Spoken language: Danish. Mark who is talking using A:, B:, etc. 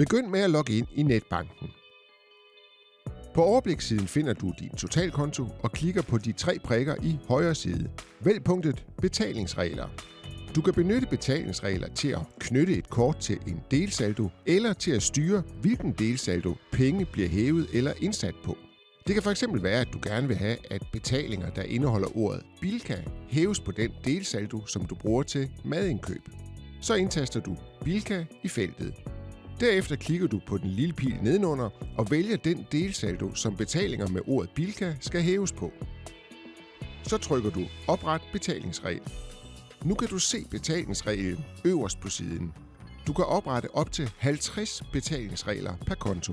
A: Begynd med at logge ind i netbanken. På overblikssiden finder du din totalkonto og klikker på de tre prikker i højre side. Vælg punktet Betalingsregler. Du kan benytte betalingsregler til at knytte et kort til en delsaldo, eller til at styre, hvilken delsaldo penge bliver hævet eller indsat på. Det kan fx være, at du gerne vil have, at betalinger, der indeholder ordet Bilka, hæves på den delsaldo, som du bruger til madindkøb. Så indtaster du Bilka i feltet. Derefter klikker du på den lille pil nedenunder og vælger den delsaldo, som betalinger med ordet Bilka skal hæves på. Så trykker du Opret betalingsregel. Nu kan du se betalingsreglen øverst på siden. Du kan oprette op til 50 betalingsregler per konto.